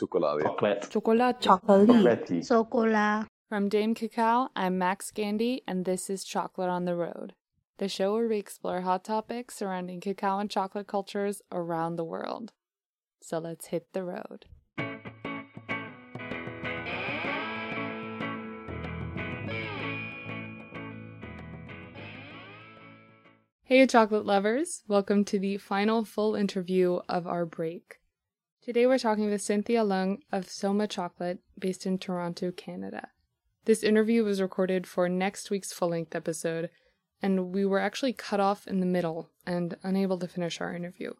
Chocolate. Chocolate. Chocolate. Chocolate. Sokola. From Dame Cacao, I'm Max Gandy, and this is Chocolate on the Road, the show where we explore hot topics surrounding cacao and chocolate cultures around the world. So let's hit the road. Hey, chocolate lovers! Welcome to the final full interview of our break. Today we're talking with Cynthia Leung of Soma Chocolate, based in Toronto, Canada. This interview was recorded for next week's full length episode, and we were actually cut off in the middle and unable to finish our interview.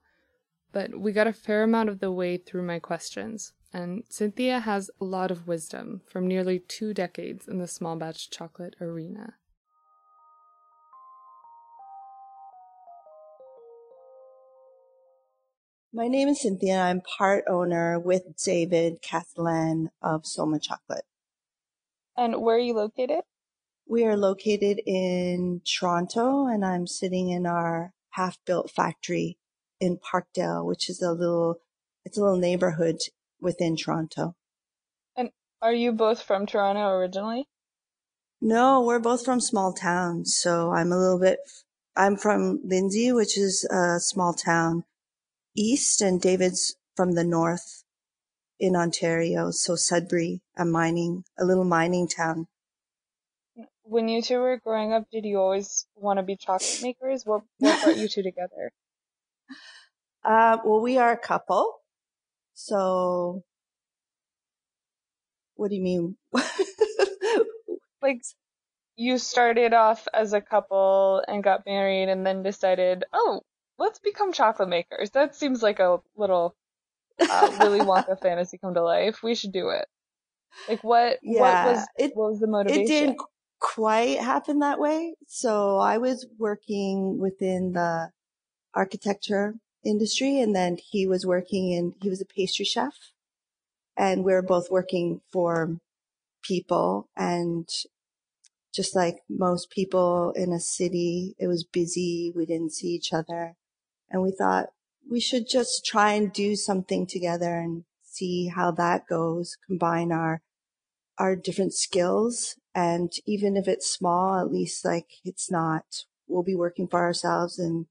But we got a fair amount of the way through my questions, and Cynthia has a lot of wisdom from nearly two decades in the small batch chocolate arena. My name is Cynthia. I'm part owner with David Castellan of Soma Chocolate. And where are you located? We are located in Toronto and I'm sitting in our half built factory in Parkdale, which is a little, it's a little neighborhood within Toronto. And are you both from Toronto originally? No, we're both from small towns. So I'm a little bit, I'm from Lindsay, which is a small town east and David's from the north in Ontario. So Sudbury, a mining, a little mining town. When you two were growing up, did you always want to be chocolate makers? What, what brought you two together? Uh, well, we are a couple. So what do you mean? like you started off as a couple and got married and then decided, oh, let's become chocolate makers. That seems like a little uh, Willy Wonka fantasy come to life. We should do it. Like what? Yeah, what was it- what was the motivation? It didn't quite happen that way. So I was working within the architecture industry and then he was working in, he was a pastry chef and we were both working for people and just like most people in a city, it was busy. We didn't see each other and we thought we should just try and do something together and see how that goes, combine our our different skills. And even if it's small, at least like it's not, we'll be working for ourselves and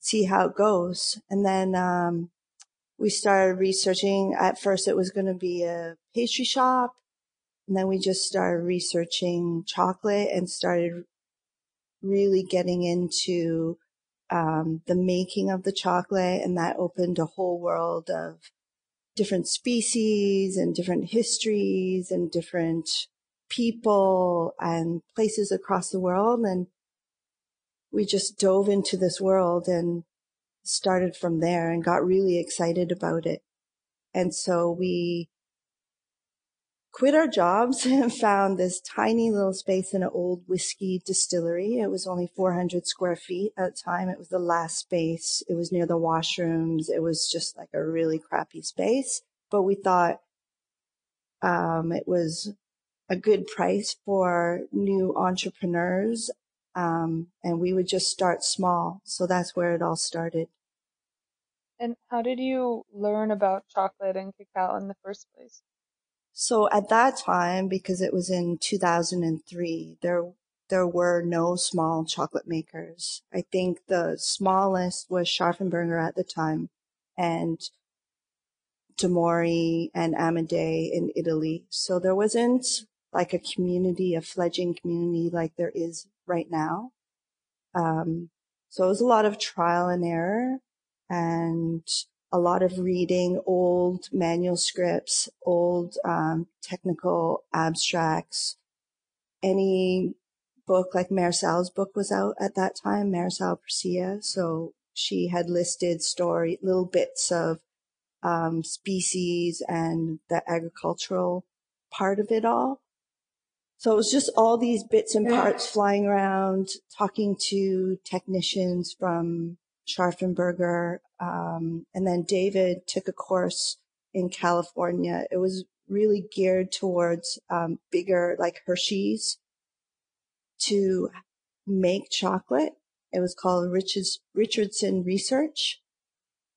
see how it goes. And then, um, we started researching. At first it was going to be a pastry shop. And then we just started researching chocolate and started really getting into, um, the making of the chocolate. And that opened a whole world of different species and different histories and different people and places across the world. And we just dove into this world and started from there and got really excited about it. And so we quit our jobs and found this tiny little space in an old whiskey distillery. It was only 400 square feet at the time. It was the last space. It was near the washrooms. It was just like a really crappy space, but we thought, um, it was a good price for new entrepreneurs. Um, and we would just start small. So that's where it all started. And how did you learn about chocolate and cacao in the first place? So at that time, because it was in 2003, there, there were no small chocolate makers. I think the smallest was Scharffen Berger at the time and Domori and Amedei in Italy. So there wasn't like a community, a fledgling community like there is right now. Um, so it was a lot of trial and error and a lot of reading old manuscripts, old um, technical abstracts. Any book like Maricel's book was out at that time, Maricel Presilla. So she had listed story, little bits of um, species and the agricultural part of it all. So it was just all these bits and parts flying around, talking to technicians from Scharffen Berger. Um, and then David took a course in California. It was really geared towards um, bigger, like Hershey's, to make chocolate. It was called Richards, Richardson Research.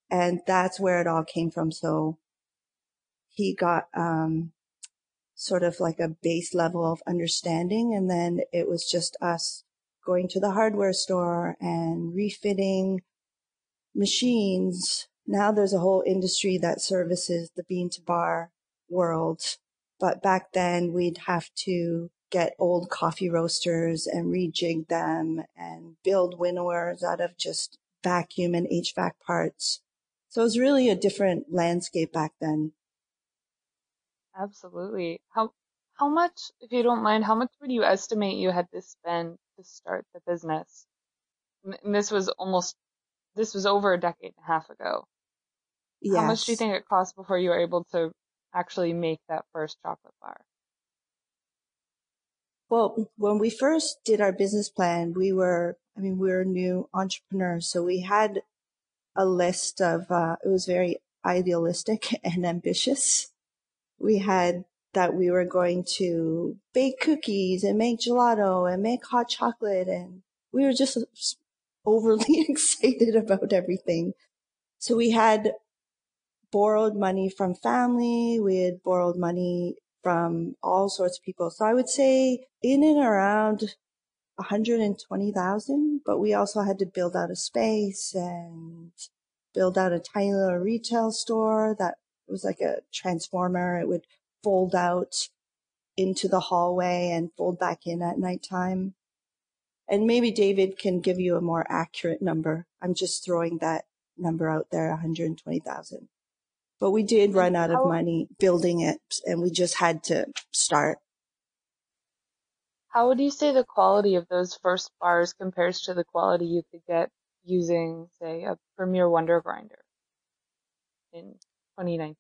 And that's where it all came from. So he got, um, sort of like a base level of understanding. And then it was just us going to the hardware store and refitting machines. Now there's a whole industry that services the bean to bar world. But back then we'd have to get old coffee roasters and rejig them and build winnowers out of just vacuum and HVAC parts. So it was really a different landscape back then. Absolutely. How how much, if you don't mind, how much would you estimate you had to spend to start the business? And this was almost this was over a decade and a half ago. Yes. How much do you think it cost before you were able to actually make that first chocolate bar? Well, when we first did our business plan, we were, I mean, we were new entrepreneurs. So we had a list of, uh, it was very idealistic and ambitious. We had that we were going to bake cookies and make gelato and make hot chocolate. And we were just overly excited about everything. So we had borrowed money from family. We had borrowed money from all sorts of people. So I would say in and around 120,000, but we also had to build out a space and build out a tiny little retail store that was like a transformer. It would fold out into the hallway and fold back in at nighttime. And maybe David can give you a more accurate number. I'm just throwing that number out there, 120,000. But we did run out of money building it and we just had to start. How would you say the quality of those first bars compares to the quality you could get using, say, a Premier Wonder Grinder in 2019?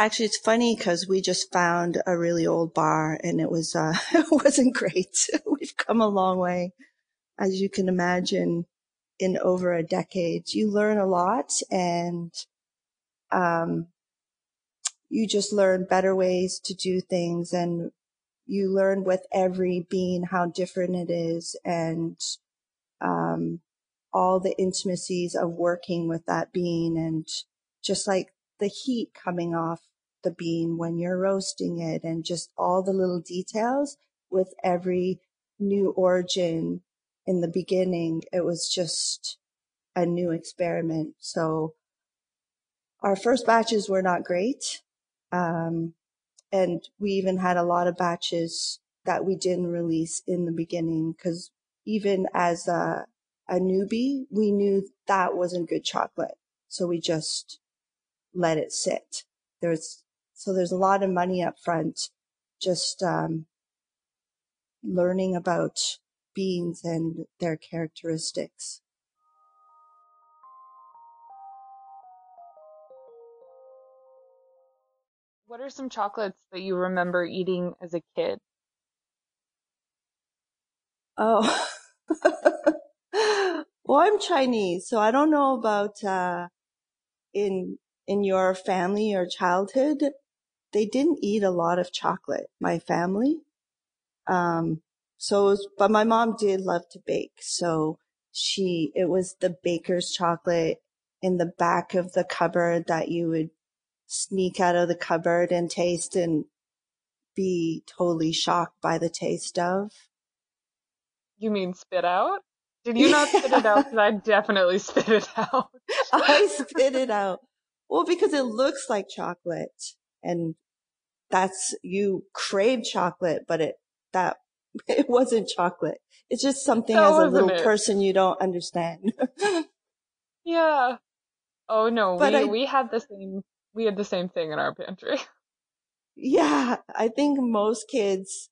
Actually, it's funny because we just found a really old bar and it was, uh, it wasn't great. We've come a long way, as you can imagine, in over a decade. You learn a lot and, um, you just learn better ways to do things and you learn with every bean how different it is and, um, all the intimacies of working with that bean and just like the heat coming off the bean when you're roasting it and just all the little details with every new origin in the beginning. It was just a new experiment. So our first batches were not great. Um, and we even had a lot of batches that we didn't release in the beginning because even as a, a newbie, we knew that wasn't good chocolate. So we just let it sit. There's, so there's a lot of money up front just, um, learning about beans and their characteristics. What are some chocolates that you remember eating as a kid? Oh, well, I'm Chinese, so I don't know about uh, in in your family or childhood, they didn't eat a lot of chocolate, my family. Um, so, was, but my mom did love to bake. So she, it was the baker's chocolate in the back of the cupboard that you would sneak out of the cupboard and taste and be totally shocked by the taste of. You mean spit out? Did you not spit it out? Because I definitely spit it out. I spit it out. Well, because it looks like chocolate and that's, you crave chocolate, but it, that, it wasn't chocolate. It's just something as a little it? person you don't understand. yeah. Oh no, but we, I, we had the same, we had the same thing in our pantry. Yeah. I think most kids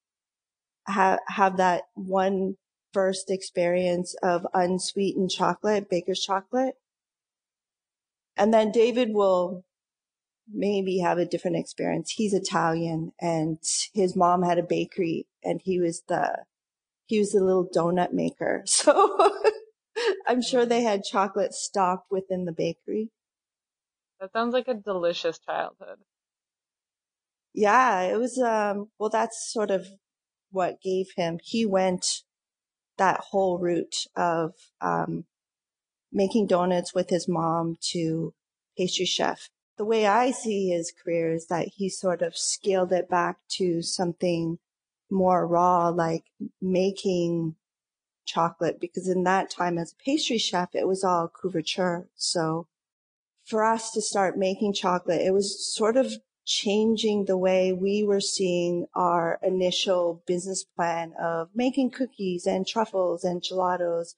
have, have that one first experience of unsweetened chocolate, baker's chocolate. And then David will maybe have a different experience. He's Italian and his mom had a bakery and he was the, he was the little donut maker. So I'm sure they had chocolate stocked within the bakery. That sounds like a delicious childhood. Yeah, it was, um, well, that's sort of what gave him, he went that whole route of, um, making donuts with his mom to pastry chef. The way I see his career is that he sort of scaled it back to something more raw, like making chocolate, because in that time as a pastry chef, it was all couverture. So for us to start making chocolate, it was sort of changing the way we were seeing our initial business plan of making cookies and truffles and gelatos,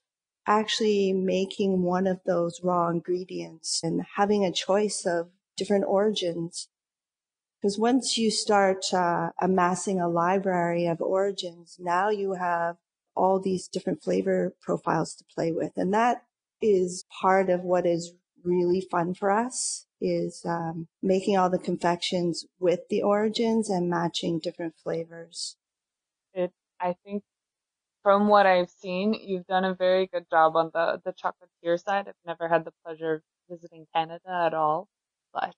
actually making one of those raw ingredients and having a choice of different origins. Because once you start uh, amassing a library of origins, now you have all these different flavor profiles to play with. And that is part of what is really fun for us is um, making all the confections with the origins and matching different flavors. It, I think from what I've seen, you've done a very good job on the, the chocolatier side. I've never had the pleasure of visiting Canada at all, but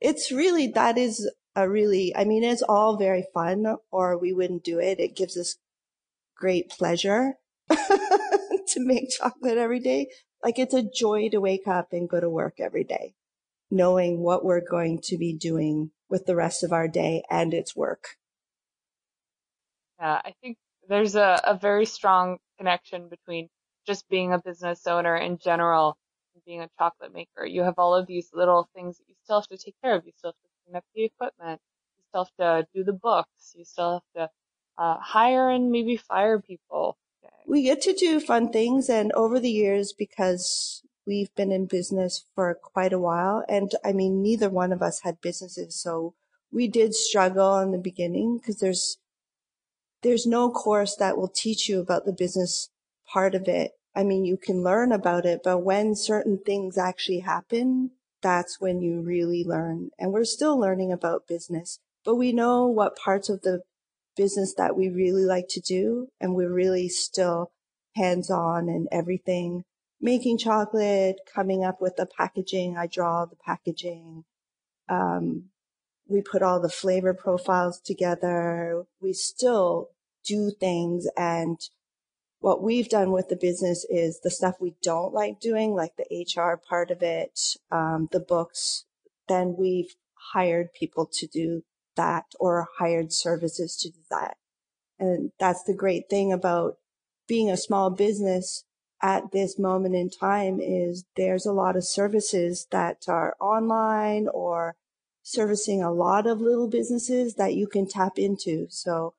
it's really, that is a really, I mean, it's all very fun or we wouldn't do it. It gives us great pleasure to make chocolate every day. Like it's a joy to wake up and go to work every day, knowing what we're going to be doing with the rest of our day and its work. Yeah, I think there's a, a very strong connection between just being a business owner in general being a chocolate maker. You have all of these little things that you still have to take care of. You still have to clean up the equipment. You still have to do the books. You still have to uh, hire and maybe fire people. We get to do fun things. And over the years, because we've been in business for quite a while, and I mean, neither one of us had businesses. So we did struggle in the beginning because there's, there's no course that will teach you about the business part of it. I mean, you can learn about it, but when certain things actually happen, that's when you really learn. And we're still learning about business, but we know what parts of the business that we really like to do. And we're really still hands on and everything, making chocolate, coming up with the packaging. I draw the packaging. Um, we put all the flavor profiles together. We still do things and what we've done with the business is the stuff we don't like doing, like the HR part of it, um, the books, then we've hired people to do that or hired services to do that. And that's the great thing about being a small business at this moment in time is there's a lot of services that are online or servicing a lot of little businesses that you can tap into. So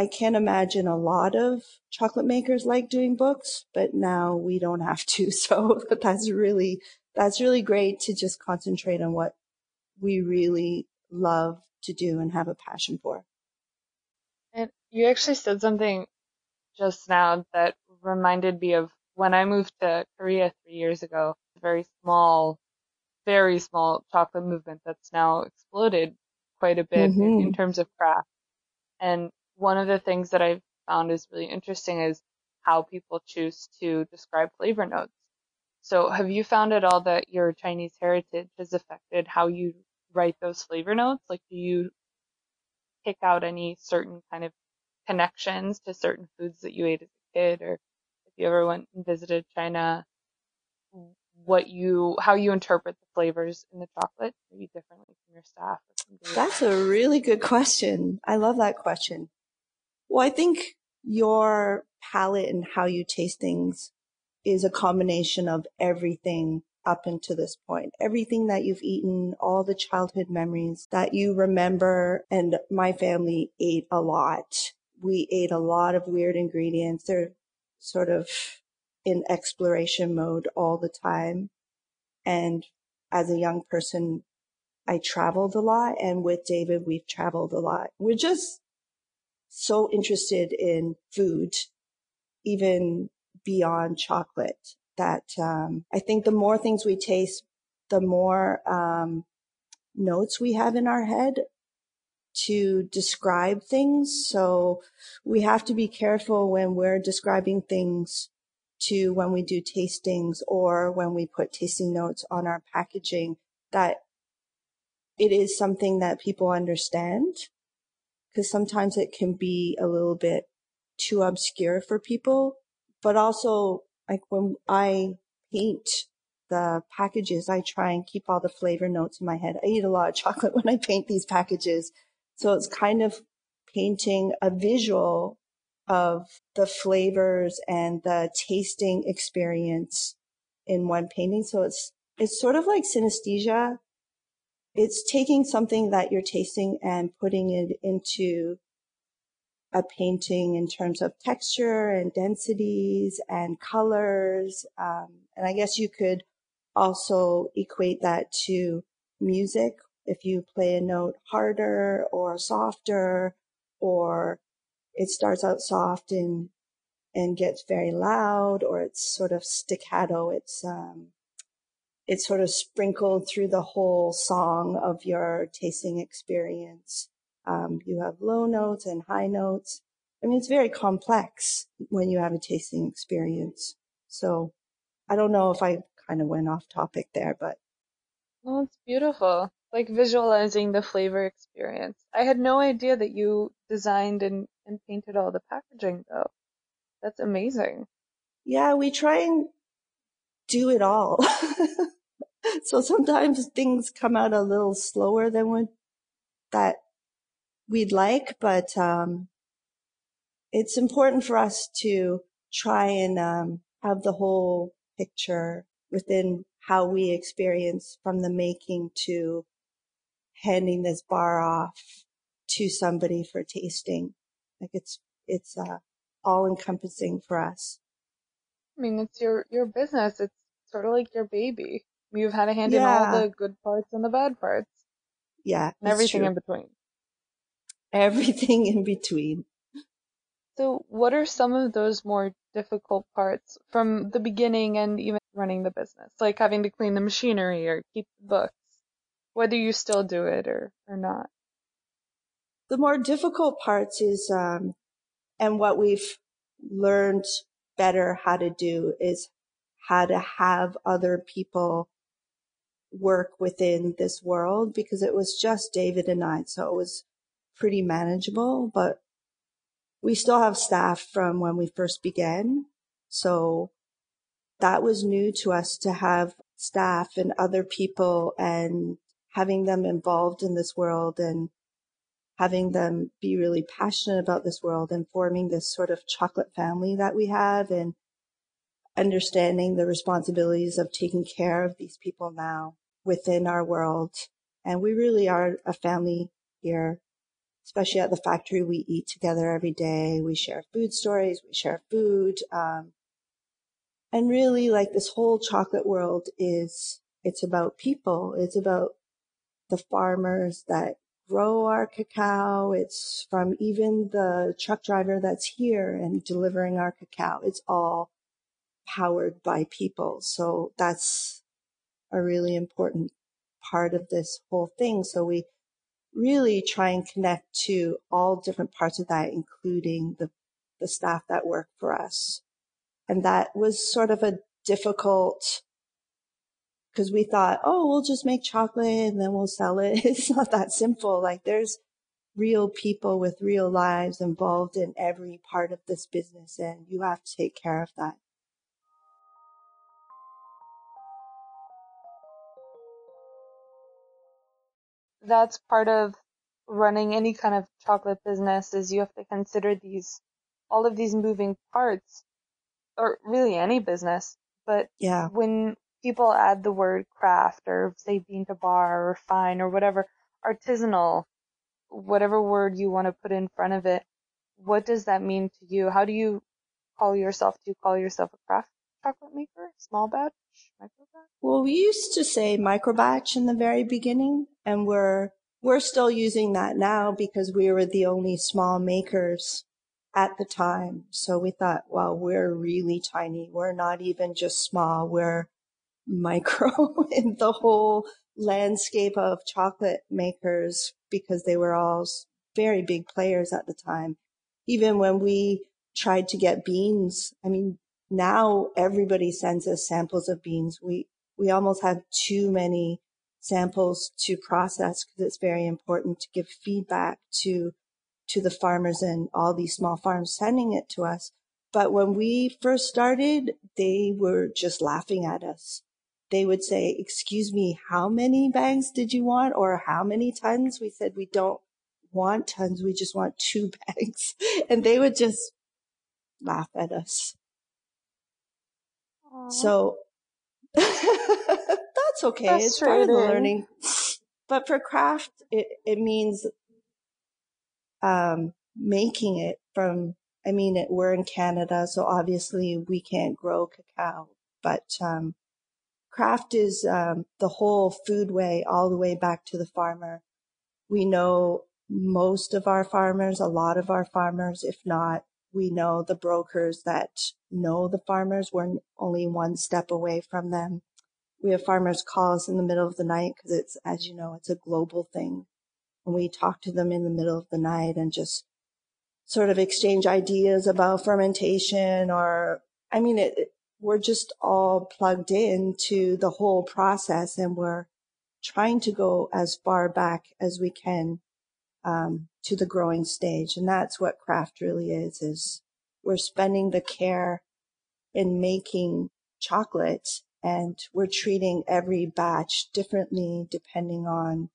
I can't imagine a lot of chocolate makers like doing books, but now we don't have to. So that's really, that's really great to just concentrate on what we really love to do and have a passion for. And you actually said something just now that reminded me of when I moved to Korea three years ago, a very small, very small chocolate movement that's now exploded quite a bit mm-hmm. in, in terms of craft. And one of the things that I've found is really interesting is how people choose to describe flavor notes. So have you found at all that your Chinese heritage has affected how you write those flavor notes? Like, do you pick out any certain kind of connections to certain foods that you ate as a kid, or if you ever went and visited China, what you, how you interpret the flavors in the chocolate, maybe differently from your staff? That's a really good question. I love that question. Well, I think your palate and how you taste things is a combination of everything up until this point. Everything that you've eaten, all the childhood memories that you remember. And my family ate a lot. We ate a lot of weird ingredients. They're sort of in exploration mode all the time. And as a young person, I traveled a lot. And with David, we've traveled a lot. We're just so interested in food, even beyond chocolate that um, I think the more things we taste, the more um, notes we have in our head to describe things. So we have to be careful when we're describing things to when we do tastings or when we put tasting notes on our packaging that it is something that people understand because sometimes it can be a little bit too obscure for people, but also like when I paint the packages, I try and keep all the flavor notes in my head. I eat a lot of chocolate when I paint these packages. So it's kind of painting a visual of the flavors and the tasting experience in one painting. So it's, it's sort of like synesthesia. It's taking something that you're tasting and putting it into a painting in terms of texture and densities and colors. Um, and I guess you could also equate that to music. If you play a note harder or softer, or it starts out soft and and gets very loud, or it's sort of staccato. It's um, it's sort of sprinkled through the whole song of your tasting experience. Um, you have low notes and high notes. I mean, it's very complex when you have a tasting experience. So I don't know if I kind of went off topic there, but. Well, it's beautiful. Like visualizing the flavor experience. I had no idea that you designed and, and painted all the packaging though. That's amazing. Yeah, we try and do it all. so sometimes things come out a little slower than what that we'd like, but um, it's important for us to try and um, have the whole picture within how we experience from the making to handing this bar off to somebody for tasting. Like it's, it's, uh, all encompassing for us. I mean, it's your, your business. It's sort of like your baby. You've had a hand yeah. in all the good parts and the bad parts. Yeah. And everything true. in between. Everything in between. So what are some of those more difficult parts from the beginning and even running the business? Like having to clean the machinery or keep the books, whether you still do it or, or not. The more difficult parts is, um, and what we've learned better how to do is how to have other people work within this world because it was just David and I. So it was pretty manageable, but we still have staff from when we first began. So that was new to us to have staff and other people and having them involved in this world and having them be really passionate about this world and forming this sort of chocolate family that we have and understanding the responsibilities of taking care of these people now within our world. And we really are a family here especially at the factory, we eat together every day. We share food stories. We share food. Um, and really like this whole chocolate world is, it's about people. It's about the farmers that grow our cacao. It's from even the truck driver that's here and delivering our cacao. It's all powered by people. So that's a really important part of this whole thing. So we really try and connect to all different parts of that, including the, the staff that work for us. And that was sort of a difficult, because we thought, oh, we'll just make chocolate and then we'll sell it. It's not that simple. Like there's real people with real lives involved in every part of this business and you have to take care of that. That's part of running any kind of chocolate business is you have to consider these all of these moving parts or really any business. But yeah. when people add the word craft or say bean to bar or fine or whatever artisanal whatever word you want to put in front of it what does that mean to you? How do you call yourself? Do you call yourself a craft chocolate maker? Small batch batch well we used to say micro batch in the very beginning and we're, we're still using that now because we were the only small makers at the time. So we thought, well, we're really tiny. We're not even just small. We're micro in the whole landscape of chocolate makers because they were all very big players at the time. Even when we tried to get beans, I mean, now everybody sends us samples of beans. We, we almost have too many samples to process because it's very important to give feedback to to the farmers and all these small farms sending it to us. But when we first started, they were just laughing at us. they would say, excuse me, how many bags did you want? Or how many tons? We said, we don't want tons. We just want two bags. And they would just laugh at us. Aww. So that's okay. That's it's part of the learning. But for craft, it, it means, um, making it from, I mean, it, we're in Canada, so obviously we can't grow cacao, but, um, craft is, um, the whole food way all the way back to the farmer. We know most of our farmers, a lot of our farmers, if not, we know the brokers that know the farmers. We're only one step away from them we have farmers call us in the middle of the night because it's, as you know, it's a global thing. And we talk to them in the middle of the night and just sort of exchange ideas about fermentation or, I mean, it, we're just all plugged into the whole process and we're trying to go as far back as we can um, to the growing stage. And that's what craft really is, is we're spending the care in making chocolate and we're treating every batch differently depending on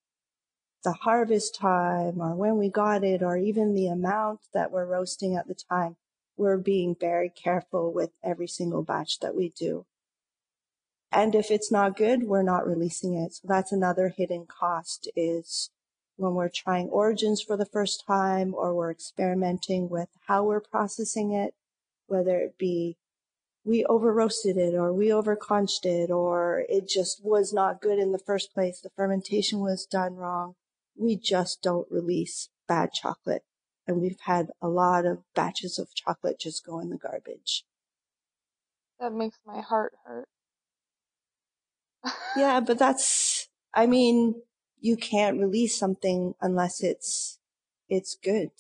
the harvest time or when we got it or even the amount that we're roasting at the time. We're being very careful with every single batch that we do. And if it's not good, we're not releasing it. So that's another hidden cost is when we're trying origins for the first time or we're experimenting with how we're processing it, whether it be we over roasted it or we over conched it or it just was not good in the first place. The fermentation was done wrong. We just don't release bad chocolate. And we've had a lot of batches of chocolate just go in the garbage. That makes my heart hurt. yeah, but that's, I mean, you can't release something unless it's, it's good.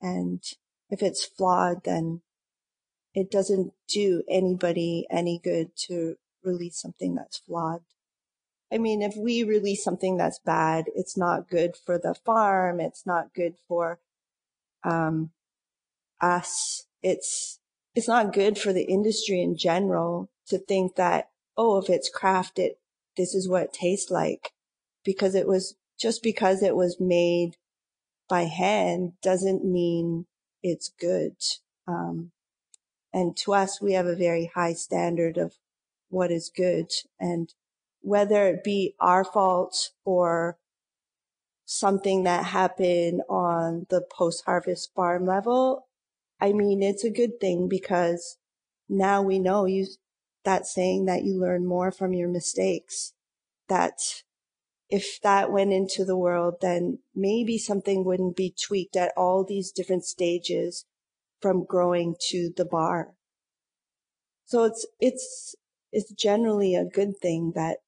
And if it's flawed, then it doesn't do anybody any good to release something that's flawed. I mean, if we release something that's bad, it's not good for the farm. It's not good for, um, us. It's, it's not good for the industry in general to think that, oh, if it's crafted, this is what it tastes like because it was just because it was made by hand doesn't mean it's good. Um, and to us, we have a very high standard of what is good. And whether it be our fault or something that happened on the post-harvest farm level, I mean, it's a good thing because now we know you, that saying that you learn more from your mistakes, that if that went into the world, then maybe something wouldn't be tweaked at all these different stages from growing to the bar. So it's, it's, it's generally a good thing that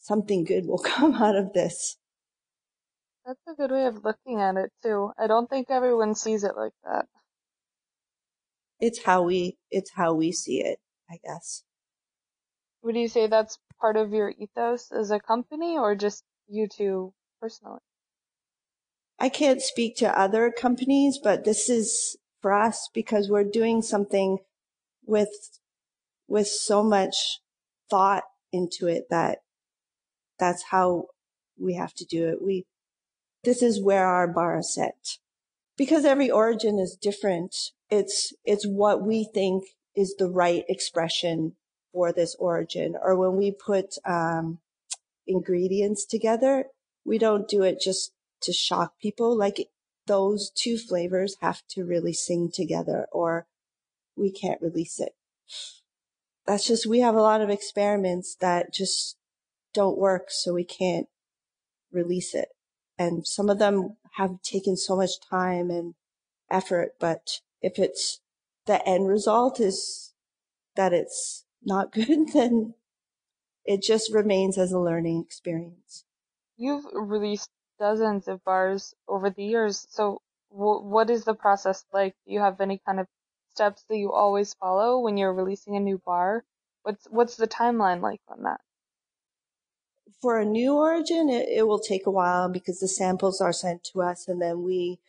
something good will come out of this. That's a good way of looking at it too. I don't think everyone sees it like that. It's how we, it's how we see it, I guess. Would you say that's part of your ethos as a company or just you two personally? I can't speak to other companies, but this is for us because we're doing something with, with so much thought into it that that's how we have to do it. We, this is where our bar is set because every origin is different. It's, it's what we think is the right expression for this origin. Or when we put, um, ingredients together, we don't do it just to shock people. Like those two flavors have to really sing together or we can't release it. That's just, we have a lot of experiments that just don't work. So we can't release it. And some of them have taken so much time and effort, but if it's the end result is that it's not good, then it just remains as a learning experience. You've released dozens of bars over the years. So w- what is the process like? Do you have any kind of steps that you always follow when you're releasing a new bar? What's what's the timeline like on that? For a new origin, it, it will take a while because the samples are sent to us and then we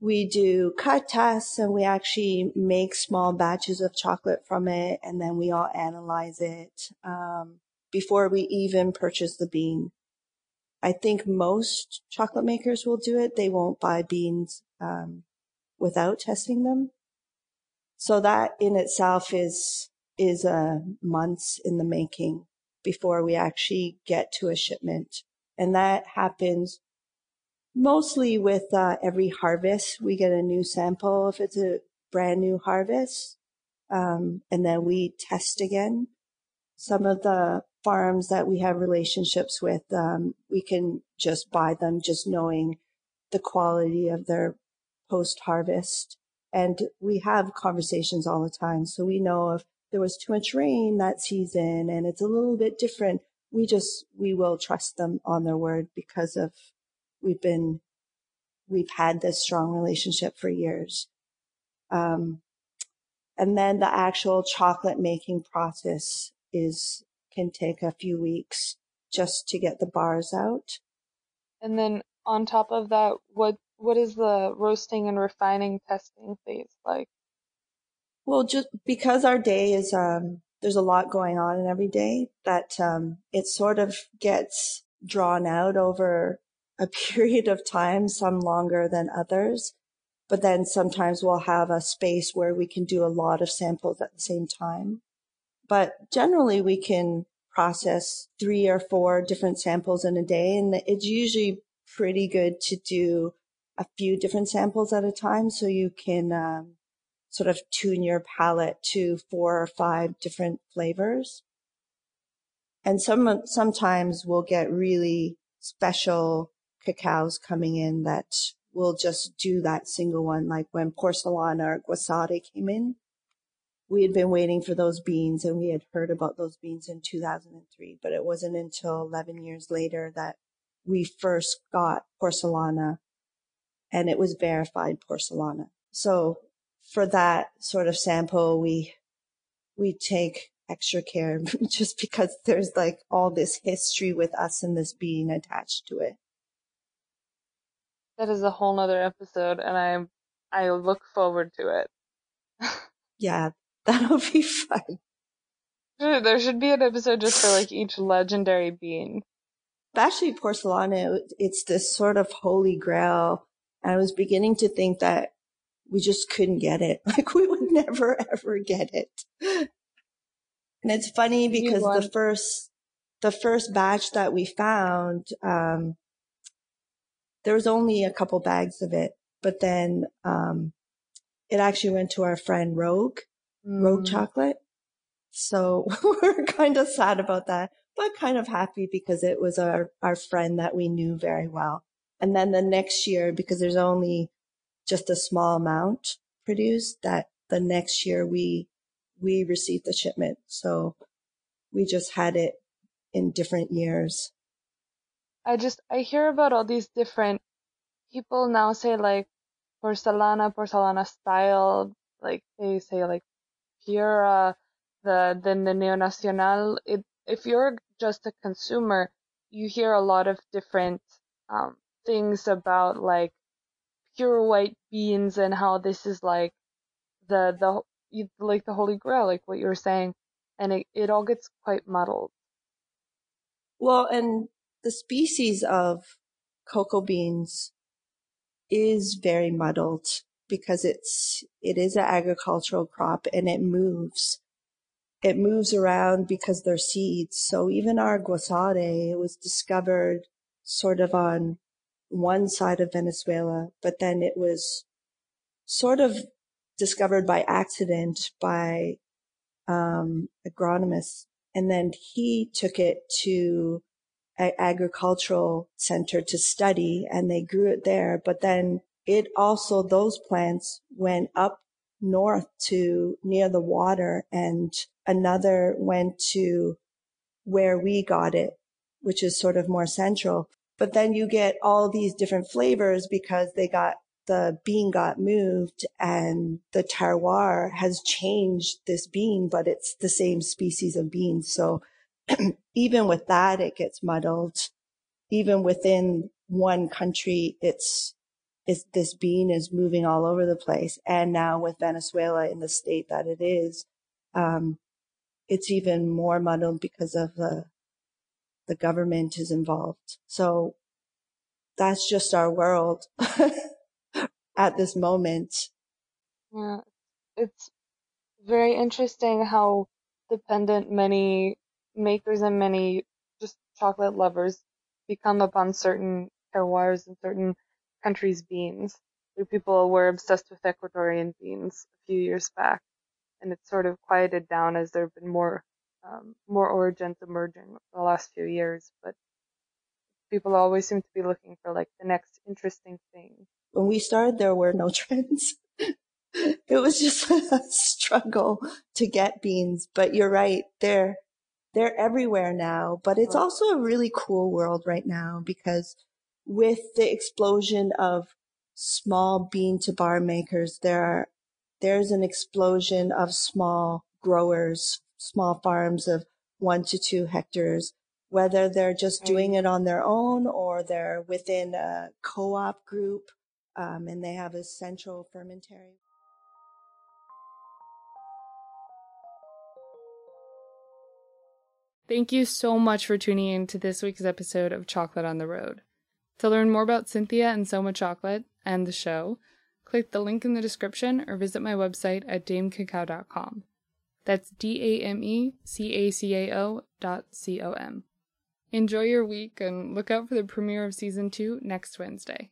we do cut tests and we actually make small batches of chocolate from it and then we all analyze it. Um, before we even purchase the bean. I think most chocolate makers will do it. They won't buy beans um, without testing them. So that in itself is is uh, months in the making before we actually get to a shipment, and that happens mostly with uh, every harvest. We get a new sample if it's a brand new harvest, um, and then we test again. Some of the farms that we have relationships with, um, we can just buy them just knowing the quality of their post harvest. And we have conversations all the time. So we know if there was too much rain that season and it's a little bit different, we just, we will trust them on their word because of we've been, we've had this strong relationship for years. Um, and then the actual chocolate making process is can take a few weeks just to get the bars out. And then on top of that, what what is the roasting and refining testing phase like? Well, just because our day is um there's a lot going on in every day that um it sort of gets drawn out over a period of time, some longer than others. But then sometimes we'll have a space where we can do a lot of samples at the same time. But generally we can process three or four different samples in a day. And it's usually pretty good to do a few different samples at a time. So you can, um, sort of tune your palate to four or five different flavors. And some, sometimes we'll get really special cacaos coming in that will just do that single one. Like when Porcelana or Guasare came in, we had been waiting for those beans and we had heard about those beans in 2003, but it wasn't until 11 years later that we first got porcelana and it was verified porcelana. So for that sort of sample, we, we take extra care just because there's like all this history with us and this bean attached to it. That is a whole nother episode and I I look forward to it. yeah, That'll be fun. There should be an episode just for like each legendary bean. Actually, porcelana, it's this sort of holy grail. I was beginning to think that we just couldn't get it. Like we would never ever get it. And it's funny because the first, the first batch that we found, um, there was only a couple bags of it, but then, um, it actually went to our friend Rogue mm. Rogue chocolate. So we're kind of sad about that, but kind of happy because it was our, our friend that we knew very well. And then the next year, because there's only just a small amount produced, that the next year we, we received the shipment. So we just had it in different years. I just, I hear about all these different people now say like porcelana, porcelana style, like they say like you're uh, the the, the Neonacional, it, if you're just a consumer, you hear a lot of different um, things about like pure white beans and how this is like the the like the holy grail, like what you were saying, and it it all gets quite muddled. Well, and the species of cocoa beans is very muddled because it's, it is an agricultural crop and it moves. It moves around because they're seeds. So even our guasare, was discovered sort of on one side of Venezuela, but then it was sort of discovered by accident by um, agronomist, and then he took it to an agricultural center to study, and they grew it there. But then it also, those plants went up north to near the water and another went to where we got it, which is sort of more central. But then you get all these different flavors because they got the bean got moved and the terroir has changed this bean, but it's the same species of bean. So even with that, it gets muddled. Even within one country, it's is this bean is moving all over the place. And now with Venezuela in the state that it is, um, it's even more muddled because of the the government is involved. So that's just our world at this moment. Yeah, it's very interesting how dependent many makers and many just chocolate lovers become upon certain terroirs and certain countries' beans. There people were obsessed with Ecuadorian beans a few years back, and it's sort of quieted down as there have been more um, more origins emerging the last few years. But people always seem to be looking for like the next interesting thing. When we started, there were no trends. it was just a struggle to get beans. But you're right, they're they're everywhere now. But it's also a really cool world right now because with the explosion of small bean to bar makers, there are there's an explosion of small growers, small farms of one to two hectares, whether they're just doing it on their own or they're within a co-op group um, and they have a central fermentary. Thank you so much for tuning in to this week's episode of Chocolate on the Road. To learn more about Cynthia and Soma Chocolate and the show, click the link in the description or visit my website at damecacao.com. That's D A M E C A C A O dot C O M. Enjoy your week and look out for the premiere of season two next Wednesday.